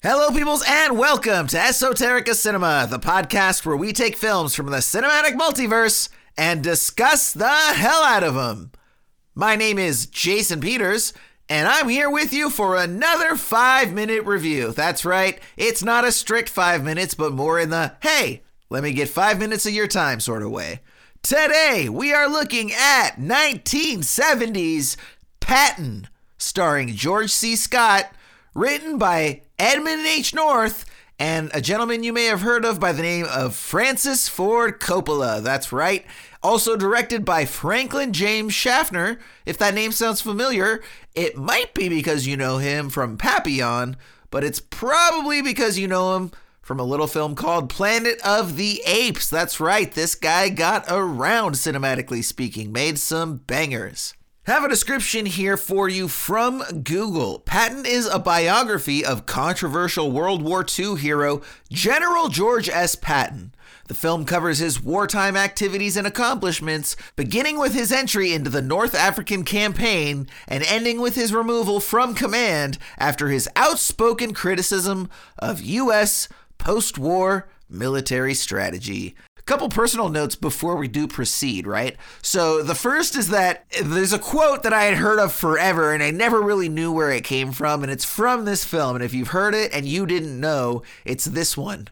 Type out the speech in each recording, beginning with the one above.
Hello, peoples, and welcome to Esoterica Cinema, the podcast where we take films from the cinematic multiverse and discuss the hell out of them. My name is Jason Peters, and I'm here with you for another five minute review. That's right, it's not a strict five minutes, but more in the hey, let me get five minutes of your time sort of way. Today, we are looking at 1970s Patton, starring George C. Scott, written by Edmund H. North and a gentleman you may have heard of by the name of Francis Ford Coppola. That's right. Also directed by Franklin James Schaffner. If that name sounds familiar, it might be because you know him from Papillon, but it's probably because you know him from a little film called Planet of the Apes. That's right, this guy got around, cinematically speaking, made some bangers. Have a description here for you from Google. Patton is a biography of controversial World War II hero General George S. Patton. The film covers his wartime activities and accomplishments, beginning with his entry into the North African campaign and ending with his removal from command after his outspoken criticism of U.S. post war military strategy couple personal notes before we do proceed, right? So the first is that there's a quote that I had heard of forever and I never really knew where it came from, and it's from this film. And if you've heard it and you didn't know, it's this one.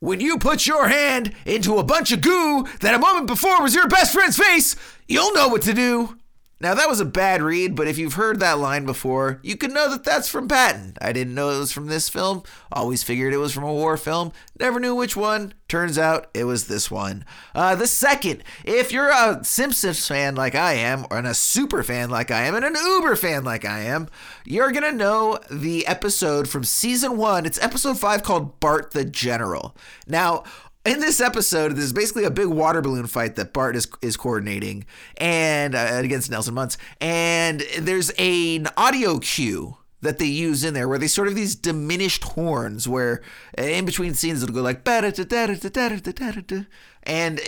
When you put your hand into a bunch of goo that a moment before was your best friend's face, you'll know what to do. Now, that was a bad read, but if you've heard that line before, you can know that that's from Patton. I didn't know it was from this film. Always figured it was from a war film. Never knew which one. Turns out it was this one. Uh, the second, if you're a Simpsons fan like I am, or a super fan like I am, and an Uber fan like I am, you're going to know the episode from season one. It's episode five called Bart the General. Now, in this episode, there's basically a big water balloon fight that Bart is is coordinating and uh, against Nelson Muntz, and there's a, an audio cue that they use in there where they sort of these diminished horns where in between scenes it'll go like and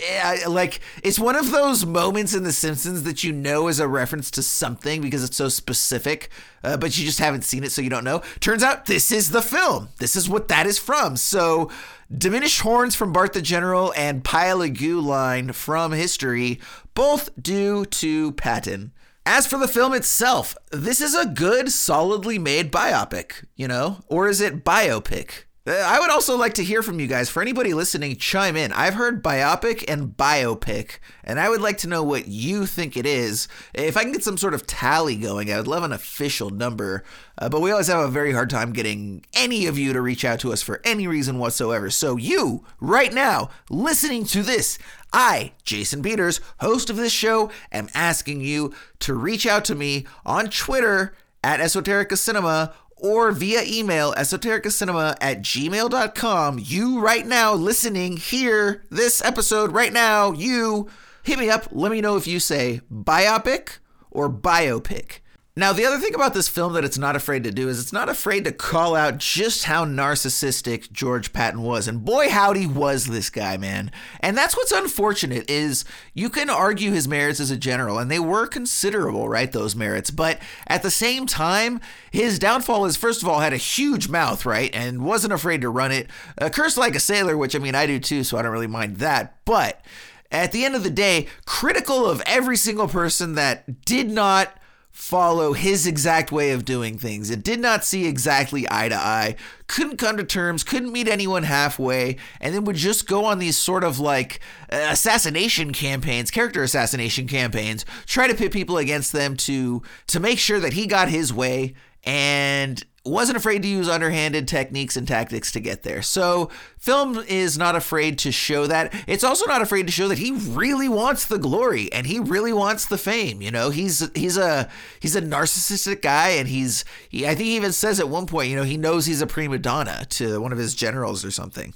like it's one of those moments in the simpsons that you know is a reference to something because it's so specific uh, but you just haven't seen it so you don't know. Turns out this is the film. This is what that is from. So diminished horns from bart the general and pile of goo line from history both due to patton as for the film itself, this is a good, solidly made biopic, you know? Or is it biopic? Uh, I would also like to hear from you guys. For anybody listening, chime in. I've heard biopic and biopic, and I would like to know what you think it is. If I can get some sort of tally going, I would love an official number. Uh, but we always have a very hard time getting any of you to reach out to us for any reason whatsoever. So, you, right now, listening to this, I, Jason Peters, host of this show, am asking you to reach out to me on Twitter at Esoterica Cinema or via email esotericacinema at gmail.com. You right now listening here, this episode right now, you hit me up. Let me know if you say biopic or biopic. Now, the other thing about this film that it's not afraid to do is it's not afraid to call out just how narcissistic George Patton was. And boy, howdy was this guy, man. And that's what's unfortunate is you can argue his merits as a general, and they were considerable, right? Those merits. But at the same time, his downfall is, first of all, had a huge mouth, right? And wasn't afraid to run it. Uh, cursed like a sailor, which I mean, I do too, so I don't really mind that. But at the end of the day, critical of every single person that did not follow his exact way of doing things. It did not see exactly eye to eye, couldn't come to terms, couldn't meet anyone halfway, and then would just go on these sort of like assassination campaigns, character assassination campaigns, try to pit people against them to to make sure that he got his way and wasn't afraid to use underhanded techniques and tactics to get there. So, film is not afraid to show that. It's also not afraid to show that he really wants the glory and he really wants the fame. You know, he's he's a he's a narcissistic guy, and he's he, I think he even says at one point, you know, he knows he's a prima donna to one of his generals or something.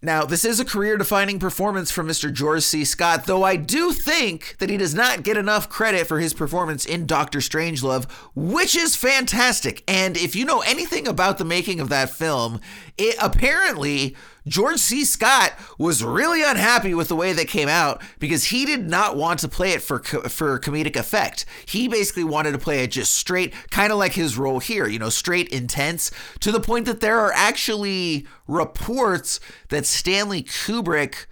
Now, this is a career defining performance from Mr. George C. Scott, though I do think that he does not get enough credit for his performance in Doctor Strangelove, which is fantastic. And if you know anything about the making of that film, it apparently George C. Scott was really unhappy with the way that came out because he did not want to play it for for comedic effect. He basically wanted to play it just straight, kind of like his role here, you know, straight intense to the point that there are actually reports that Stanley Kubrick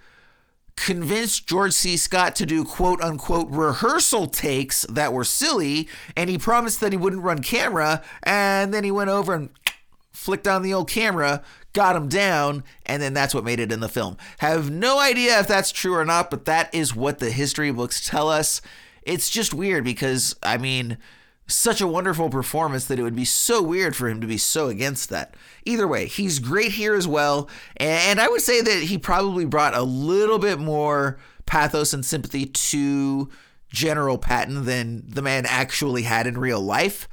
convinced George C. Scott to do quote unquote rehearsal takes that were silly, and he promised that he wouldn't run camera, and then he went over and flicked on the old camera, got him down, and then that's what made it in the film. Have no idea if that's true or not, but that is what the history books tell us. It's just weird because, I mean, such a wonderful performance that it would be so weird for him to be so against that. Either way, he's great here as well. And I would say that he probably brought a little bit more pathos and sympathy to General Patton than the man actually had in real life.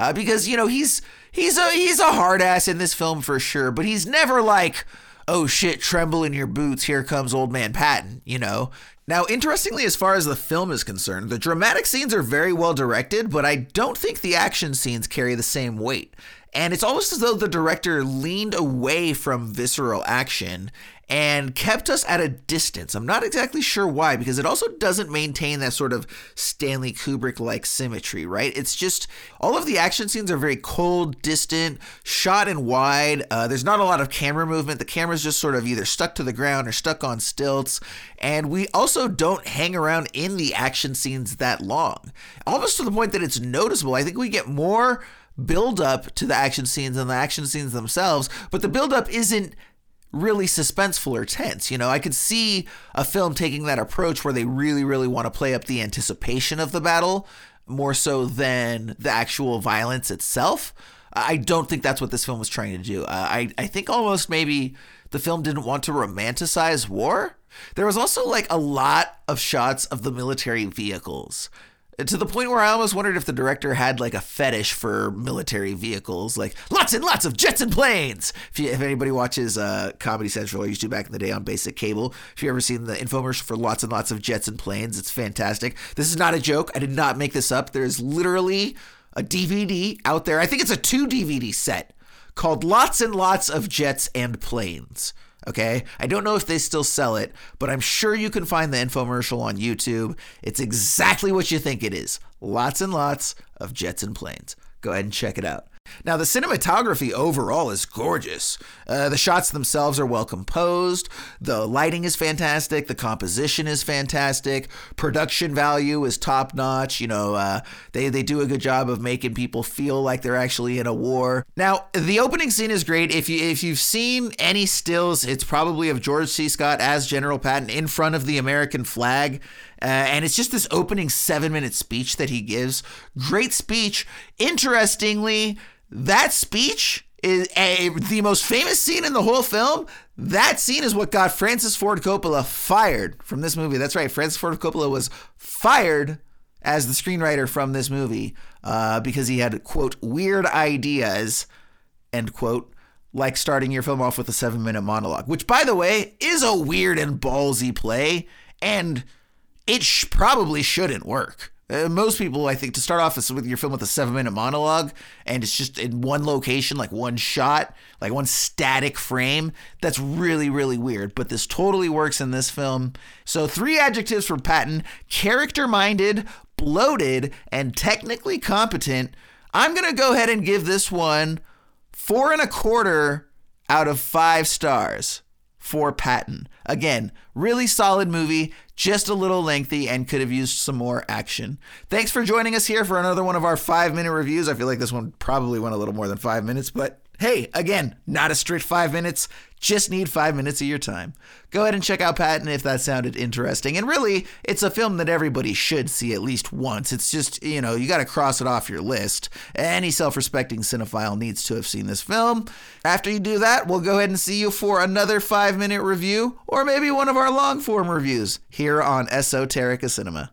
Uh, because, you know, he's he's a he's a hard ass in this film for sure, but he's never like, oh shit, tremble in your boots, here comes old man Patton, you know. Now, interestingly, as far as the film is concerned, the dramatic scenes are very well directed, but I don't think the action scenes carry the same weight. And it's almost as though the director leaned away from visceral action and kept us at a distance. I'm not exactly sure why, because it also doesn't maintain that sort of Stanley Kubrick like symmetry, right? It's just all of the action scenes are very cold, distant, shot and wide. Uh, there's not a lot of camera movement. The camera's just sort of either stuck to the ground or stuck on stilts. And we also don't hang around in the action scenes that long, almost to the point that it's noticeable. I think we get more build up to the action scenes than the action scenes themselves, but the build up isn't really suspenseful or tense. You know, I could see a film taking that approach where they really, really want to play up the anticipation of the battle more so than the actual violence itself. I don't think that's what this film was trying to do. Uh, I, I think almost maybe the film didn't want to romanticize war. There was also like a lot of shots of the military vehicles to the point where I almost wondered if the director had like a fetish for military vehicles, like lots and lots of jets and planes. If, you, if anybody watches uh, Comedy Central, or used to back in the day on basic cable, if you ever seen the infomercial for lots and lots of jets and planes, it's fantastic. This is not a joke. I did not make this up. There's literally a DVD out there. I think it's a two DVD set called Lots and Lots of Jets and Planes. Okay. I don't know if they still sell it, but I'm sure you can find the infomercial on YouTube. It's exactly what you think it is lots and lots of jets and planes. Go ahead and check it out. Now, the cinematography overall is gorgeous. Uh, the shots themselves are well composed. The lighting is fantastic. The composition is fantastic. Production value is top notch. You know, uh, they, they do a good job of making people feel like they're actually in a war. Now, the opening scene is great. If, you, if you've seen any stills, it's probably of George C. Scott as General Patton in front of the American flag. Uh, and it's just this opening seven minute speech that he gives. Great speech. Interestingly, that speech is a, the most famous scene in the whole film. That scene is what got Francis Ford Coppola fired from this movie. That's right. Francis Ford Coppola was fired as the screenwriter from this movie uh, because he had, quote, weird ideas, end quote, like starting your film off with a seven minute monologue, which, by the way, is a weird and ballsy play. And it sh- probably shouldn't work. Uh, most people, I think, to start off with your film with a seven minute monologue and it's just in one location, like one shot, like one static frame, that's really, really weird. But this totally works in this film. So, three adjectives for Patton character minded, bloated, and technically competent. I'm going to go ahead and give this one four and a quarter out of five stars for Patton. Again, really solid movie, just a little lengthy and could have used some more action. Thanks for joining us here for another one of our five minute reviews. I feel like this one probably went a little more than five minutes, but hey, again, not a strict five minutes, just need five minutes of your time. Go ahead and check out Patton if that sounded interesting. And really, it's a film that everybody should see at least once. It's just, you know, you got to cross it off your list. Any self respecting cinephile needs to have seen this film. After you do that, we'll go ahead and see you for another five minute review, or maybe one of our long form reviews here on Esoterica Cinema.